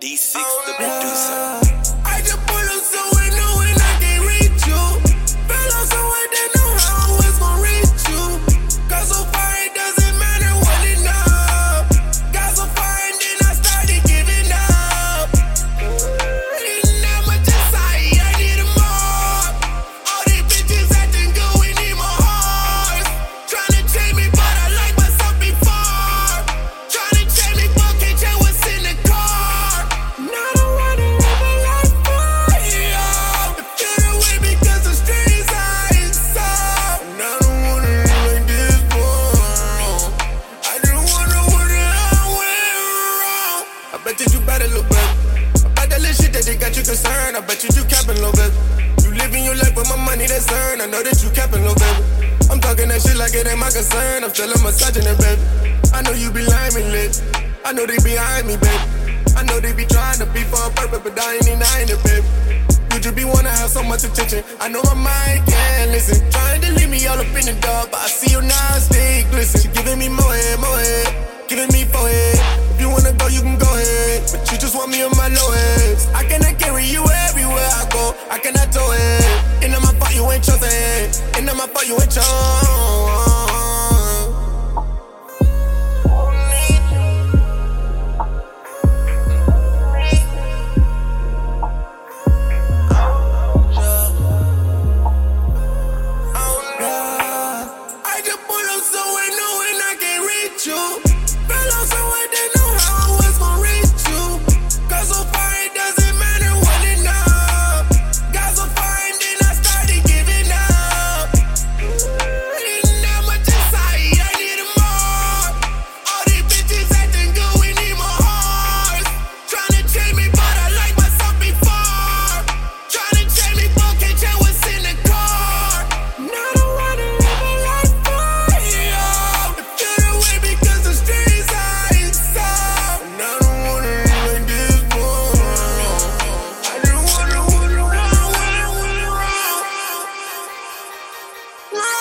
D6 the producer. I bet you you capping, little baby. You living your life with my money that's earned. I know that you capping, little baby. I'm talking that shit like it ain't my concern. I'm still a misogynist, baby. I know you be lying lit. I know they behind me, baby. I know they be trying to be for a purpose, but I ain't denying it, baby. You just be wanna have so much attention. I know my mind can't listen. Trying to leave me wanna go, you can go ahead. But you just want me on my low heads. I cannot carry you everywhere I go. I cannot tow it. And my fault you ain't chosen. And my fault you ain't chosen. I just pull up somewhere new wanna,